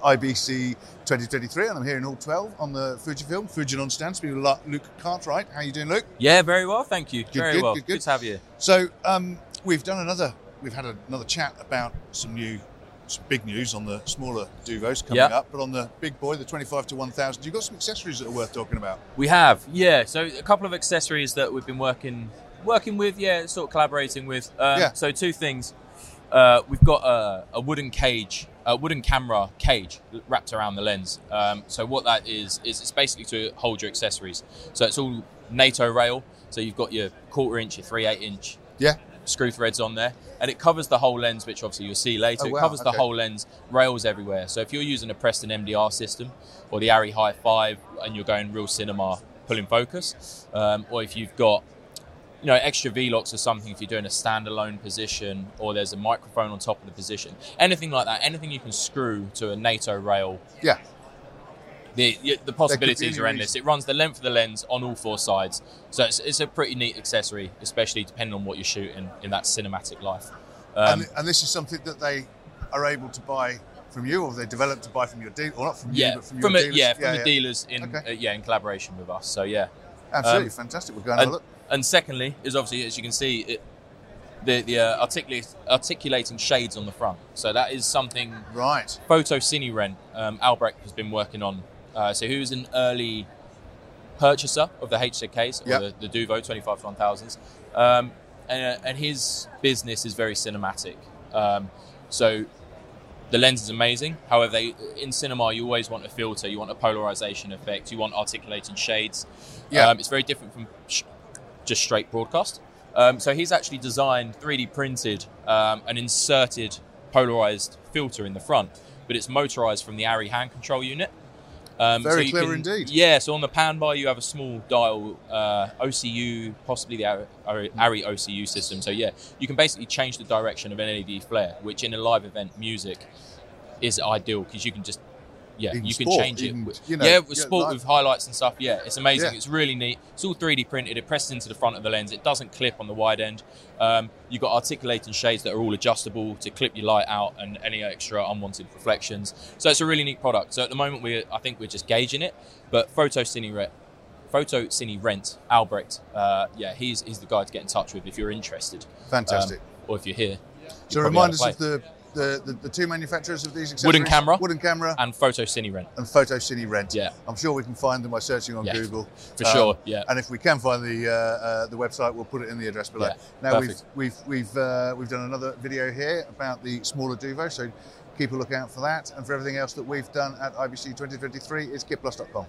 IBC 2023, and I'm here in Hall 12 on the Fujifilm Fujinon stand. Speaking with Luke Cartwright. How are you doing, Luke? Yeah, very well, thank you. Good, very good, well. good, good. to have you. So um, we've done another. We've had another chat about some new, some big news on the smaller Duvos coming Yeah. up, but on the big boy, the 25 to 1000, you've got some accessories that are worth talking about. We have, yeah. So a couple of accessories that we've been working working with, yeah, sort of collaborating with. Um, Yeah. So two things. Uh, we've got a, a wooden cage, a wooden camera cage wrapped around the lens. Um, so what that is is it's basically to hold your accessories. So it's all NATO rail. So you've got your quarter inch, your three eight inch Yeah. screw threads on there, and it covers the whole lens, which obviously you'll see later. Oh, wow, It covers the whole lens, rails everywhere. So if you're using a Preston MDR system or the Arri Hi-5, and you're going real cinema pulling focus, um, or if you've got you know extra V-locks or something, if you're doing a standalone position, or there's a microphone on top of the position, anything like that, anything you can screw to a NATO rail. Yeah. The, the possibilities are endless. It runs the length of the lens on all four sides, so it's, it's a pretty neat accessory, especially depending on what you're shooting in that cinematic life. Um, and, and this is something that they are able to buy from you, or they develop to buy from your dealer, or not from you, but from, from, your a, dealers. yeah, from the dealers in Okay. uh, yeah in collaboration with us. So yeah, Absolutely Um, fantastic. We're going to have a and, look. And secondly is obviously as you can see it, the the uh, articulate, articulating shades on the front. So that is something Right. PhotoCineRent um, Albrecht has been working on. Uh, so he was an early purchaser of the HZKs Yep. or the, the Duvo 25 1000s. um, and, uh, and his business is very cinematic. Um, so the lens is amazing. However, they, in cinema, you always want a filter, you want a polarization effect, you want articulating shades. Yeah. Um, it's very different from sh- just straight broadcast. Um, so he's actually designed, 3D printed, um, an inserted polarized filter in the front, but it's motorized from the Arri hand control unit. Um, Very you clever can- indeed. Yeah, so on the pan bar you have a small dial uh, OCU, possibly the Arri Arri OCU system. So yeah, you can basically change the direction of an LED flare, which in a live event music is ideal because you can just yeah you can sport, change even, it. you know, yeah, with yeah, sport live- with highlights and stuff. Yeah, it's amazing. Yeah. It's really neat. It's all 3D printed. It presses into the front of the lens. It doesn't clip on the wide end. Um, you've got articulating shades that are all adjustable to clip your light out and any extra unwanted reflections. So it's a really neat product. So at the moment we I think we're just gauging it, but PhotoCineRent. Photo Cine Rent Albrecht, uh, yeah, he's he's the guy to get in touch with if you're interested, Fantastic. um, or if you're here. so you're probably remind us of the, the, the, the two manufacturers of these accessories. Wooden camera. Wooden camera and PhotoCineRent, and PhotoCineRent. Yeah. I'm sure we can find them by searching on Yeah, Google. for Um, sure. Yeah, And if we can find the uh, uh, the website, we'll put it in the address below. Yeah, now we've we've we've uh, we've done another video here about the smaller Duvo, so keep a lookout for that. And for everything else that we've done at IBC 2023 is kitplus.com.